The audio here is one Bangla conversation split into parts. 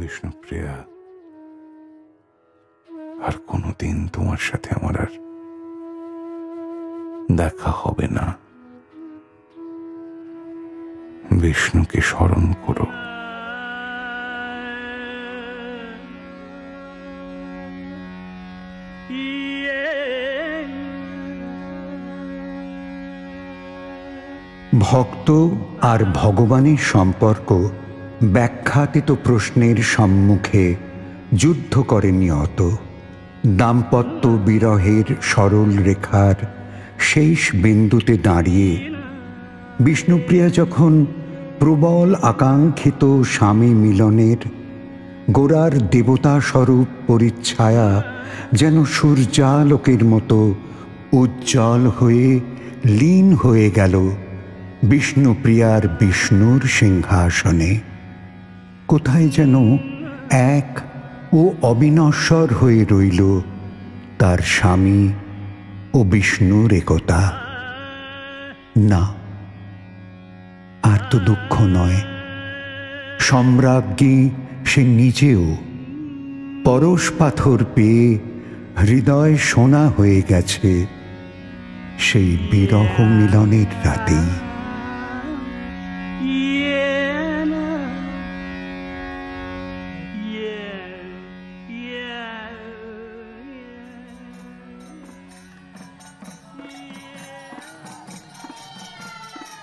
বিষ্ণুপ্রিয়া, আর কোনোদিন তোমার সাথে আমার আর দেখা হবে না। বিষ্ণুকে স্মরণ করো। ভক্ত আর ভগবানের সম্পর্ক ব্যাখ্যাতীত প্রশ্নের সম্মুখে যুদ্ধ করে নিয়ত। দাম্পত্য বিরহের সরল রেখার শেষ বিন্দুতে দাঁড়িয়ে বিষ্ণুপ্রিয়া যখন প্রবল আকাঙ্ক্ষিত স্বামী মিলনের গোড়ার দেবতা স্বরূপ পরিচ্ছায়া যেন সূর্যালোকের মতো উজ্জ্বল হয়ে লীন হয়ে গেল বিষ্ণুপ্রিয়ার বিষ্ণুর সিংহাসনে। কোথায় যেন এক ও অবিনশ্বর হয়ে রইল তার স্বামী ও বিষ্ণুর একতা। না, আর তো দুঃখ নয়। সম্রাজ্ঞী, সে নিজেও পরশ পাথর পেয়ে হৃদয় সোনা হয়ে গেছে সেই বিরহ মিলনের রাতেই।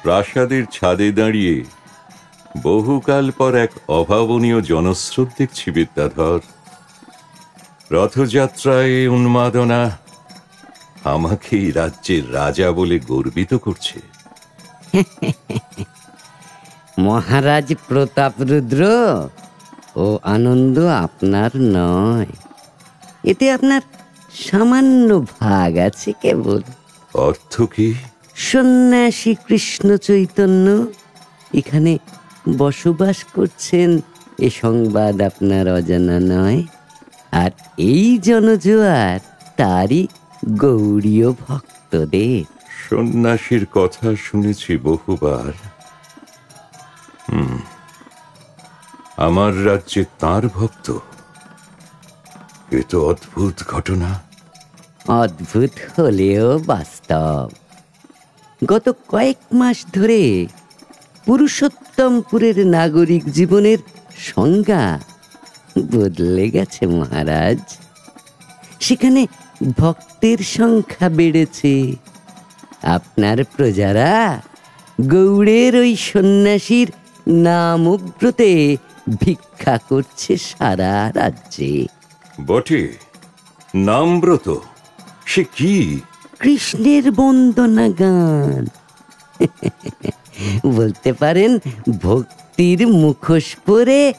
প্রাসাদের ছাদে দাঁড়িয়ে বহুকাল পর এক অভাবনীয় জনস্রোত দেখছি বিদ্যাধর। রথযাত্রায় উন্মাদনা আমাকে এই রাজ্যের রাজা বলে গর্বিত করছে। মহারাজ প্রতাপ রুদ্র ও আনন্দ আপনার নয়। এতে আপনার সামান্য ভাগ আছে কেবল। অর্থ কি? সন্ন্যাসী কৃষ্ণ চৈতন্য এখানে বসবাস করছেন। এ সংবাদ আপনার অজানা নয়। আর এই জনজোয়ার তারই গৌরীয় ভক্তদের। সন্ন্যাসীর কথা শুনেছি বহুবার। হুম আমার রাজ্যে তার ভক্ত? এ তো অদ্ভুত ঘটনা। অদ্ভুত হলেও বাস্তব। গত কয়েক মাস ধরে পুরুষোত্তমপুরের নাগরিক জীবনের সংজ্ঞা বদলে গেছে মহারাজ। সেখানে ভক্তের সংখ্যা বেড়েছে। আপনার প্রজারা গৌড়ের ওই সন্ন্যাসীর নামব্রতে ভিক্ষা করছে সারা রাজ্যে। বটে, নামব্রত, সে কি? কৃষ্ণের বন্দনা গান বলতে পারেন ভক্তির মুখোশ পরে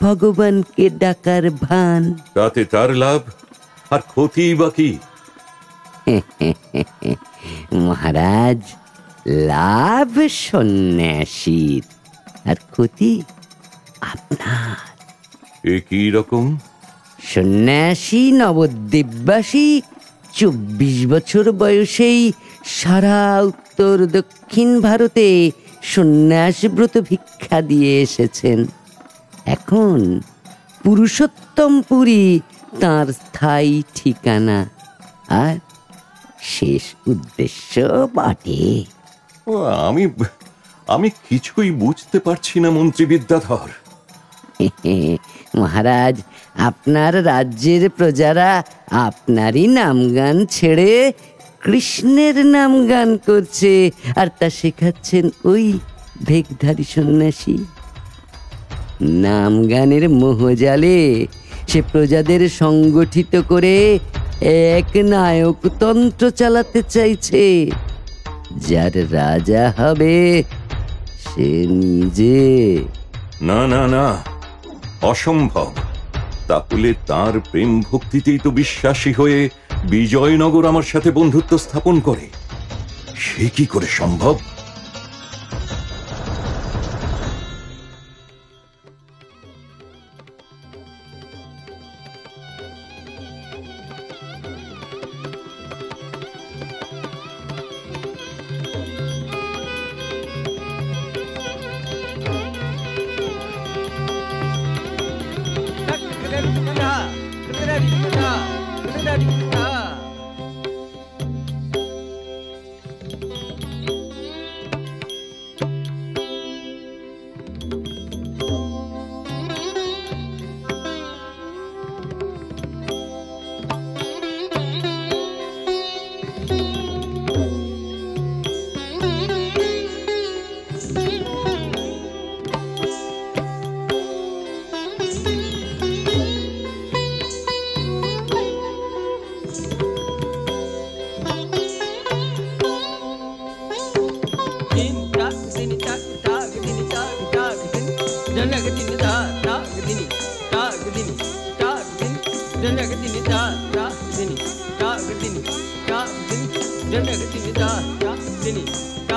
ভগবানকে ডাকার ভান। তাতে তার লাভ আর ক্ষতি বা কি মহারাজ লাভ সন্ন্যাসীর আর ক্ষতি আপনার। এ কি রকম? সন্ন্যাসী নবদ্বীপবাসী চব্বিশ বছর বয়সেই সারা উত্তর দক্ষিণ ভারতে সন্ন্যাস ব্রত ভিক্ষা দিয়ে এসেছেন। এখন পুরুষোত্তমপুরী তাঁর স্থায়ী ঠিকানা। আর শেষ উদ্দেশ্য বটে। আমি আমি কিছুই বুঝতে পারছি না মন্ত্রী বিদ্যাধর। মহারাজ আপনার রাজ্যের প্রজারা আপনারই নাম গান ছেড়ে কৃষ্ণের নাম গান করছে। আর তা শেখাচ্ছেন ওই ভেগধারী সন্ন্যাসী। নাম গানের মোহজালে সে প্রজাদের সংগঠিত করে এক নায়কতন্ত্র চালাতে চাইছে। যার রাজা হবে সে নিজে। না না না, অসম্ভব। তাহলে তার প্রেম ভক্তিতেই তো বিশ্বাসী হয়ে বিজয়নগর আমার সাথে বন্ধুত্ব স্থাপন করে। সে কি করে সম্ভব?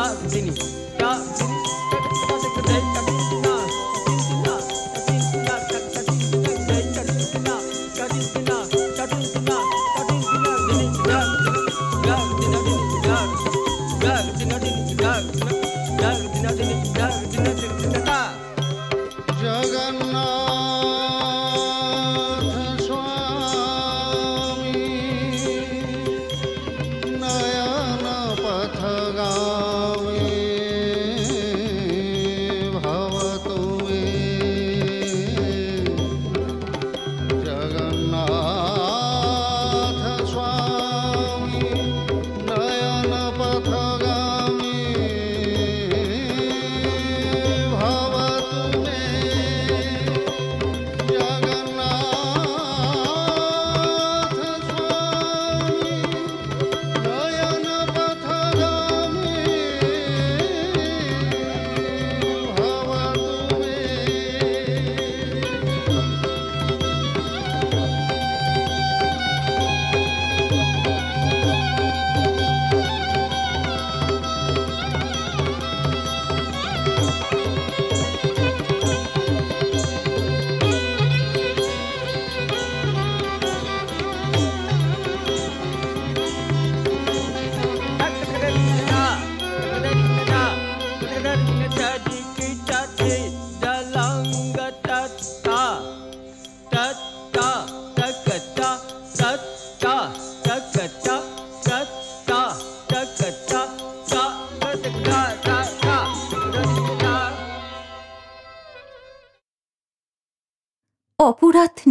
জগন্নাথ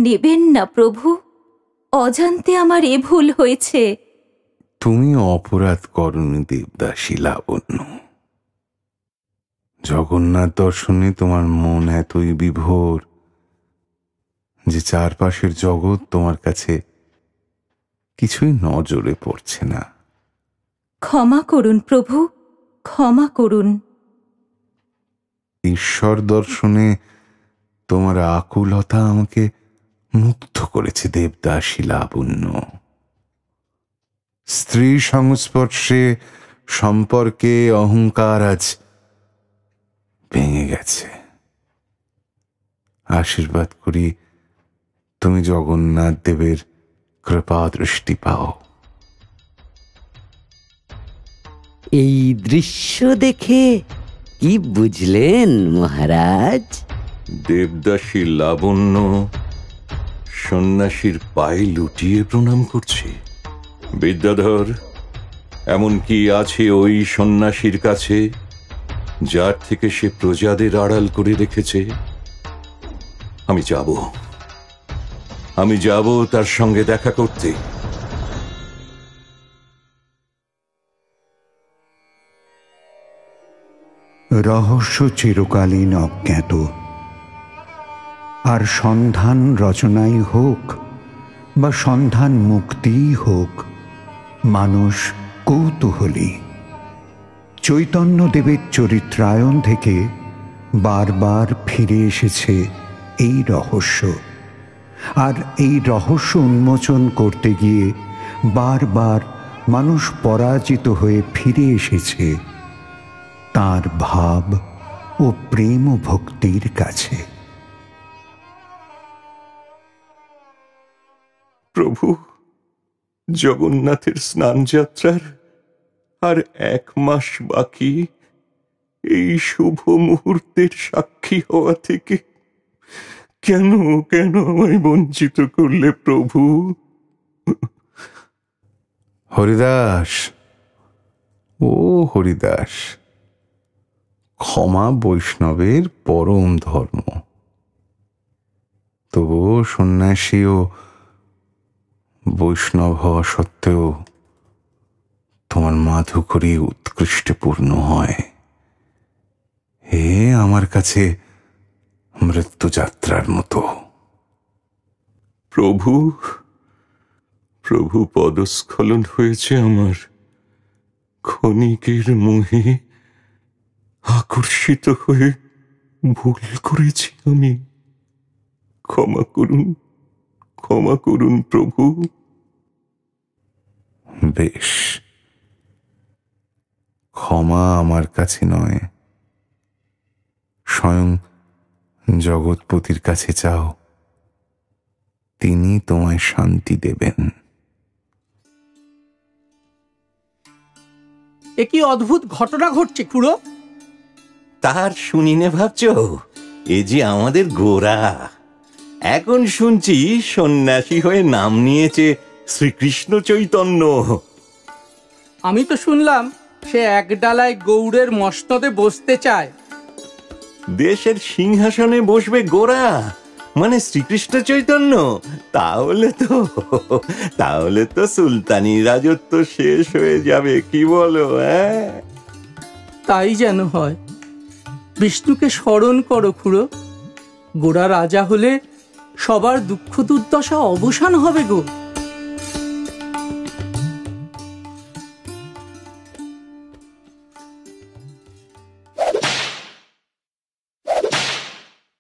নেবেন না প্রভু। অজান্তে আমার এ ভুল হয়েছে। তুমি অপরাধ করনি দেবদাসী লাবণ্য। জগন্নাথ দর্শনে তোমার মন এতই বিভোর যে চারপাশের জগৎ তোমার কাছে কিছুই নজরে পড়ছে না। ক্ষমা করুন প্রভু ক্ষমা করুন। ঈশ্বর দর্শনে তোমার আকুলতা আমাকে মুগ্ধ করেছে দেবদাসী লাবণ্য স্ত্রী সংস্পর্শে সম্পর্কে অহংকার আজ ভেঙে গেছে। আশীর্বাদ করি তুমি জগন্নাথ দেবের কৃপা দৃষ্টি পাও। এই দৃশ্য দেখে কি বুঝলেন মহারাজ? দেবদাসী লাবণ্য সন্ন্যাসীর পায়ে লুটিয়ে প্রণাম করছে। বিদ্যাধর, এমন কি আছে ওই সন্ন্যাসীর কাছে, যার থেকে সে প্রজাদের আড়াল করে রেখেছে? আমি যাব। আমি যাব তার সঙ্গে দেখা করতে। রহস্য চিরকালীন অজ্ঞাত। আর সন্ধান রচনাই হোক বা সন্ধান মুক্তিই হোক, মানুষ কৌতূহলী। চৈতন্যদেবের চরিত্রায়ন থেকে বারবার ফিরে এসেছে এই রহস্য। আর এই রহস্য উন্মোচন করতে গিয়ে বারবার মানুষ পরাজিত হয়ে ফিরে এসেছে তার ভাব ও প্রেম ভক্তির কাছে। প্রভু, জগন্নাথের স্নান যাত্রার আর এক মাস বাকি। এই শুভ মুহূর্তের সাক্ষী হওয়া থেকে কেন কেন আমায় বঞ্চিত করলে প্রভু? হরিদাস, ও হরিদাস, ক্ষমা বৈষ্ণবের পরম ধর্ম। তবুও সন্ন্যাসী ও বৈষ্ণব হওয়া সত্ত্বেও তোমার মাধুকরী উৎকৃষ্টে পূর্ণ হয়। হে আমার কাছে মৃত্যুযাত্রার মতো। প্রভু প্রভু পদস্খলন হয়েছে আমার। ক্ষণিকের মোহে আকর্ষিত হয়ে ভুল করেছি আমি। ক্ষমা করুন ক্ষমা করুন প্রভু। বেশ। ক্ষমা আমার কাছে নয়। স্বয়ং জগৎপতির কাছে চাও। তিনি তোমায় শান্তি দেবেন। এ কি অদ্ভুত ঘটনা ঘটছে খুড়ো? তার শুনিনে ভাবছ? এ যে আমাদের গোরা। এখন শুনছি সন্ন্যাসী হয়ে নাম নিয়েছে শ্রীকৃষ্ণ চৈতন্য। আমি তো শুনলাম সে এক ডালায় গৌড়ের মস্তদে বসতে চায়। দেশের সিংহাসনে বসবে গোরা মানে শ্রীকৃষ্ণ চৈতন্য। তাহলে তো তাহলে তো সুলতানি রাজত্ব শেষ হয়ে যাবে কি বলো হ্যাঁ? তাই যেন হয়। বিষ্ণুকে স্মরণ করো খুড়ো গোড়া রাজা হলে সবার দুঃখ দুর্দশা অবসান হবে গো।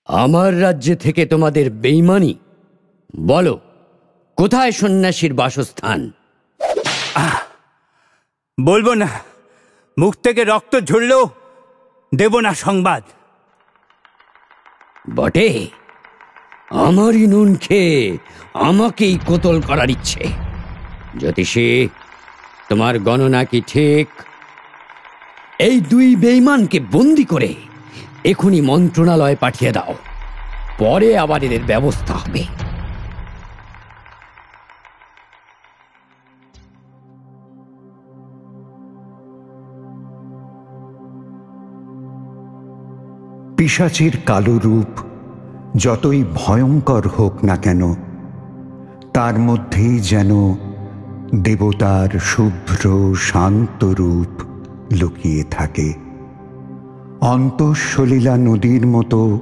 আমার রাজ্যে থেকে তোমাদের বেইমানি। বলো কোথায় সন্ন্যাসীর বাসস্থান? বলব না মুখ থেকে রক্ত ঝরলেও দেব না সংবাদ। বটে আমারই নুন খেয়ে আমাকেই কোতল করার ইচ্ছে। জ্যোতিষী তোমার গণনা কি ঠিক? এই দুই বেইমানকে বন্দি করে এখনই মন্ত্রণালয়ে পাঠিয়ে দাও। পরে আবার এদের ব্যবস্থা হবে। পিশাচের কালো রূপ যতই ভয়ঙ্কর হোক না কেন, তার মধ্যেই যেন দেবতার শুভ্র, শান্ত রূপ লুকিয়ে থাকে। অন্তঃসলীলা নদীর মতো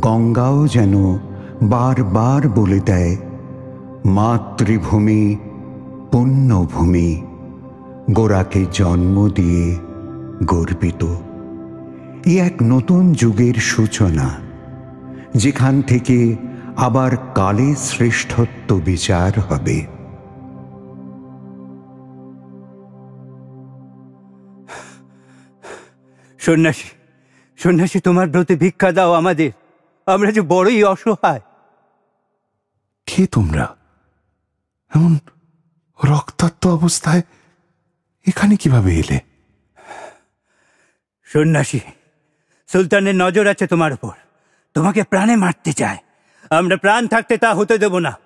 গঙ্গাও যেন বারবার বলে দেয়, মাতৃভূমি, পুণ্যভূমি, গোরাকে জন্ম দিয়ে গর্বিত। এ এক নতুন যুগের সূচনা, যেখান থেকে আবার কালে শ্রেষ্ঠত্ব বিচার হবে। সন্ন্যাসী সন্ন্যাসী তোমার ব্রতে ভিক্ষা দাও আমাদের। আমরা যে বড়ই অসহায়। কে তোমরা? এমন রক্তাক্ত অবস্থায় এখানে কীভাবে এলে? সন্ন্যাসী সুলতানের নজর আছে তোমার উপর। তোমাকে প্রাণে মারতে চায়। আমরা প্রাণ থাকতে তা হতে দেব না।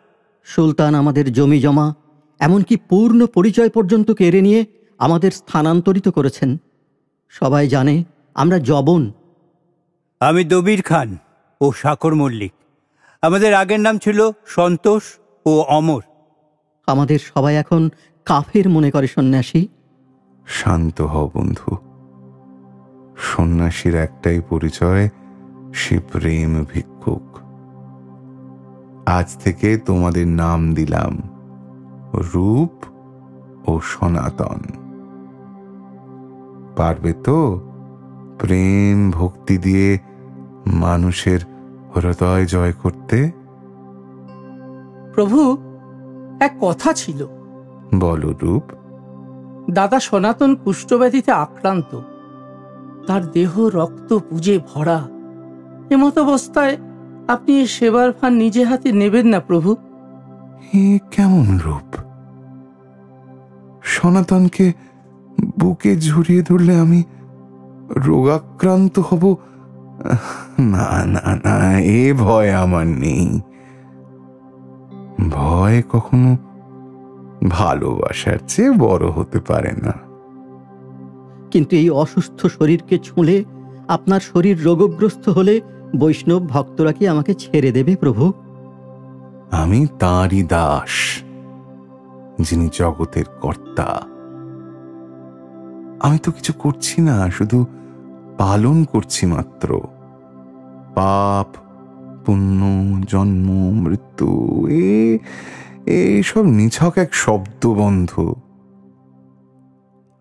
সুলতান আমাদের জমি জমা এমনকি পূর্ণ পরিচয় পর্যন্ত কেড়ে নিয়ে আমাদের স্থানান্তরিত করেছেন। সবাই জানে আমরা জবন। আমি দবির খান ও সাকর মল্লিক। আমাদের আগের নাম ছিল সন্তোষ ও অমর। আমাদের সবাই এখন কাফের মনে করে সন্ন্যাসী। শান্ত হও বন্ধু। সন্ন্যাসীর একটাই পরিচয় সে প্রেম ভিক্ষুক। আজ থেকে তোমাদের নাম দিলাম রূপ ও সনাতন। পারবে তো? প্রেম ভক্তি দিয়ে মানুষের হৃদয় জয় করতে? প্রভু এক কথা ছিল। বলো রূপ। দাদা সনাতন কুষ্ঠব্যাধিতে আক্রান্ত। তার দেহ রক্ত পুজে ভরা। এমত অবস্থায় আপনি সেবার ফান নিজে হাতে নেবেন না প্রভু। এ কেমন রূপ? সনাতনকে বুকে জড়িয়ে ধরলে আমি রোগাক্রান্ত হব? না না না এ ভয় আমার নেই। ভয় কখনো ভালোবাসার চেয়ে বড় হতে পারে না। কিন্তু এই অসুস্থ শরীরকে ছুঁলে আপনার শরীর রোগগ্রস্ত হলে বৈষ্ণব ভক্তরা কি আমাকে ছেড়ে দেবে প্রভু? আমি তাঁরই দাস যিনি জগতের কর্তা। আমি তো কিছু করছি না শুধু পালন করছি মাত্র। পাপ, পুণ্য, জন্ম, মৃত্যু, এ এইসব নিছক এক শব্দবন্ধ।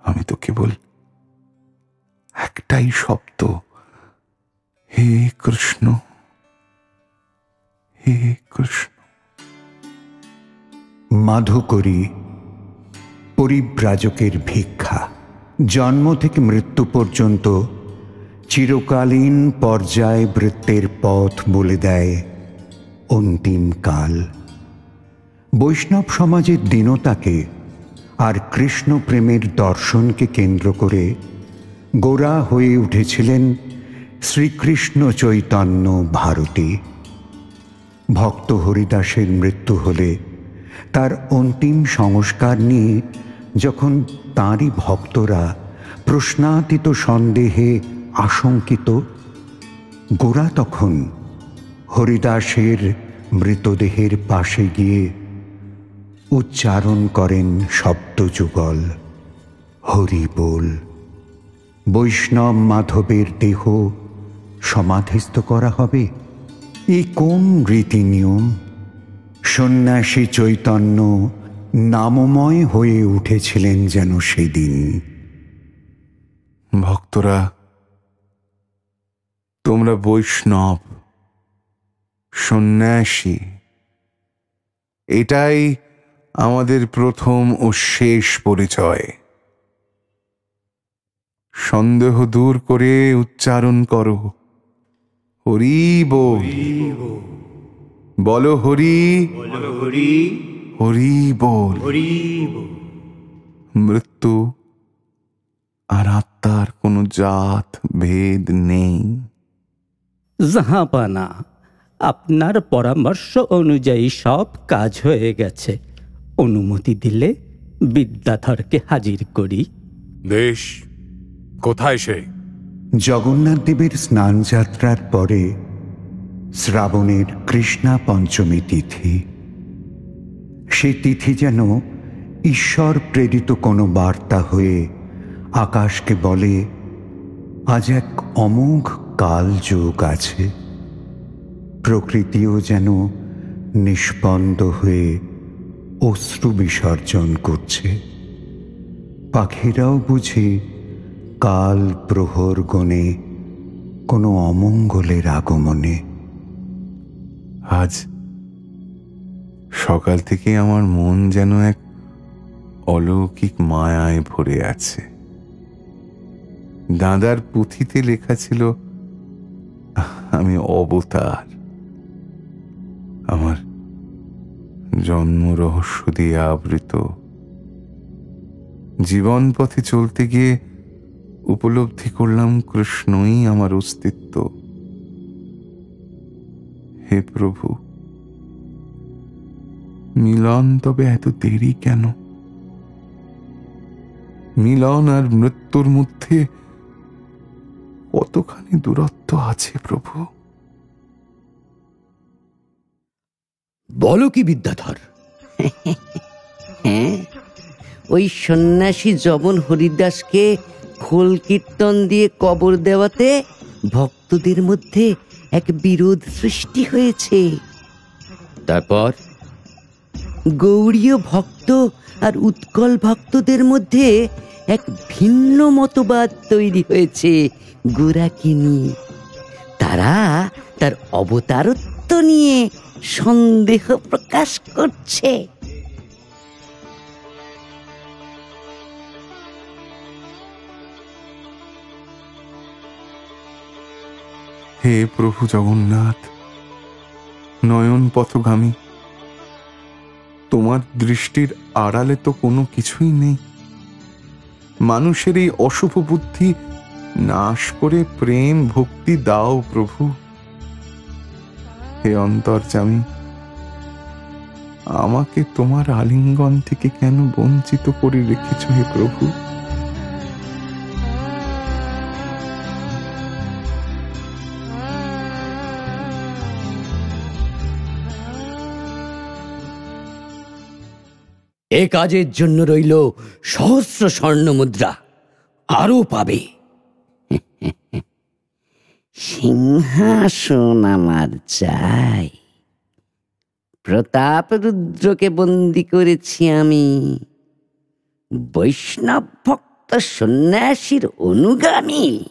আমি তো কেবল একটাই শব্দ। হে কৃষ্ণ হে কৃষ্ণ। মাধুকরী, পরিব্রাজকের ভিক্ষা। জন্ম থেকে মৃত্যু পর্যন্ত চিরকালীন পর্যায় বৃত্তের পথ বলে দেয় অন্তিম কাল। বৈষ্ণব সমাজের দীনতাকে আর কৃষ্ণ প্রেমের দর্শনকে কেন্দ্র করে গোরা হয়ে উঠেছিলেন শ্রীকৃষ্ণ চৈতন্য ভারতী। ভক্ত হরিদাসের মৃত্যু হলে তার অন্তিম সংস্কার নিয়ে যখন তাঁরই ভক্তরা প্রশ্নাতীত সন্দেহে আশঙ্কিত। গোরা তখন হরিদাসের মৃতদেহের পাশে গিয়ে উচ্চারণ করেন শব্দযুগল হরি বল বৈষ্ণব মাধবের দেহ সমাধিস্থ করা হবে। এ কোন রীতি নিয়ম সন্ন্যাসী চৈতন্য নামময় হয়ে উঠেছিলেন যেন সেদিন। ভক্তরা তোমরা বৈষ্ণব, সন্ন্যাসী, এটাই আমাদের প্রথম ও শেষ পরিচয়। সন্দেহ দূর করে উচ্চারণ করো। হরি বল হরি। হরি বল মৃত্যু আর আত্মার কোনো জাত, ভেদ নেই। জাহাপানা আপনার পরামর্শ অনুযায়ী সব কাজ হয়ে গেছে। অনুমতি দিলে বিদ্যাধরকে হাজির করি। বেশ কোথায় সে? জগন্নাথ দেবের স্নান যাত্রার পরে শ্রাবণের কৃষ্ণা পঞ্চমী তিথি। সে তিথি যেন ঈশ্বর প্রেরিত কোনো বার্তা হয়ে আকাশকে বলে আজ এক অমোঘ কালযোগ আছে। প্রকৃতিও যেন নিষ্পন্দ হয়ে অশ্রু বিসর্জন করছে। পাখিরাও বুঝি কাল প্রহর গণে কোনো অমঙ্গলের আগমনে। আজ সকাল থেকে আমার মন যেন এক অলৌকিক মায়ায় ভরে আছে। দাদার পুঁথিতে লেখা ছিল আমি অবতার। আমার জন্ম রহস্য দিয়ে আবৃত। জীবন পথে চলতে গিয়ে উপলব্ধি করলাম কৃষ্ণই আমার অস্তিত্ব। হে প্রভু, মিলন তবে এত দেরি কেন? মিলন আর মৃত্যুর মধ্যে কতখানি দূরত্ব আছে প্রভু? বলো কি বিদ্যাধর। হ্যাঁ ওই সন্ন্যাসী জবন হরিদাসকে খোল কীর্তন দিয়ে কবর দেওয়াতে ভক্তদের মধ্যে এক বিরোধ সৃষ্টি হয়েছে। তারপর? গৌড়ীয় ভক্ত আর উৎকল ভক্তদের মধ্যে এক ভিন্ন মতবাদ তৈরি হয়েছে গোরাকে নিয়ে। তারা তার অবতারত্ব নিয়ে সন্দেহ প্রকাশ করছে। হে প্রভু জগন্নাথ নয়ন পথগামী তোমার দৃষ্টির আড়ালে তো কোনো কিছুই নেই। মানুষের এই অশুভ বুদ্ধি নাশ করে প্রেম ভক্তি দাও প্রভু। হে অন্তর্জামী আমাকে তোমার আলিঙ্গন থেকে কেন বঞ্চিত করে রেখেছ হে প্রভু? কাজের জন্য রইল সহস্র স্বর্ণ মুদ্রা। আরও পাবে। সিংহাসন আমার চাই। প্রতাপ রুদ্রকে বন্দি করেছি আমি। বৈষ্ণব ভক্ত সন্ন্যাসীর অনুগামী।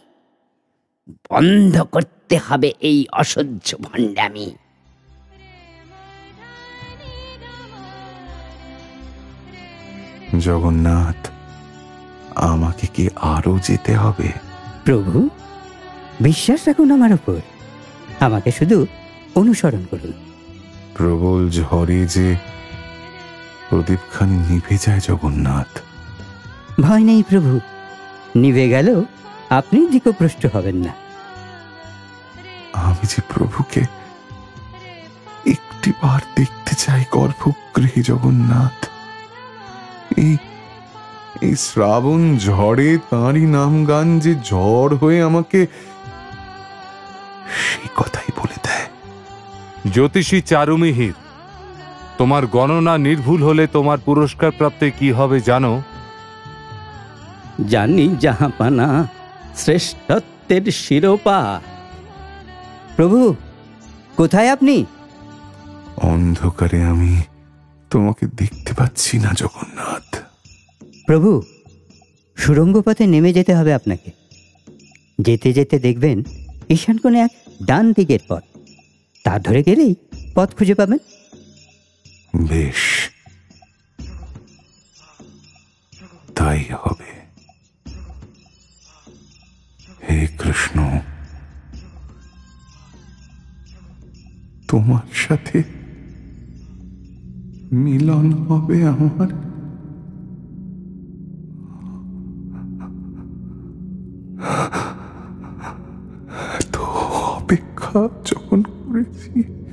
বন্ধ করতে হবে এই অসহ্য ভণ্ডামি। জগন্নাথ আমাকে কি আরও যেতে হবে? প্রভু বিশ্বাস রাখুন আমার উপর। আমাকে শুধু অনুসরণ করুন। প্রবল ঝড়ে যে প্রদীপখানি নিভে যায় জগন্নাথ। ভয় নেই প্রভু নিভে গেল আপনি দিকপ্রষ্ট হবেন না। আমি যে প্রভুকে একটি বার দেখতে চাই গর্ভগৃহে জগন্নাথ এই এই শ্রাবণ ঝড়ে তাঁরই নাম গান যে ঝড় হয়ে আমাকে সেই কথাই বলে দেয়। জ্যোতিষী চারুমিহির তোমার গণনা নির্ভুল হলে তোমার পুরস্কার প্রাপ্তে কি হবে জানো? জানি জাহাপানা শ্রেষ্ঠত্বের শিরোপা। প্রভু কোথায় আপনি? অন্ধকারে আমি তোমাকে দেখতে পাচ্ছি না জগন্নাথ। প্রভু সুরঙ্গ পথে নেমে যেতে হবে আপনাকে। যেতে যেতে দেখবেন ঈশান কোণে এক ডান দিকের পথ। তা ধরে গেলেই পথ খুঁজে পাবেন। বেশ। তাই হবে। হে কৃষ্ণ তোমার সাথে মিলন হবে আমার। তো অপেক্ষা যখন করেছি।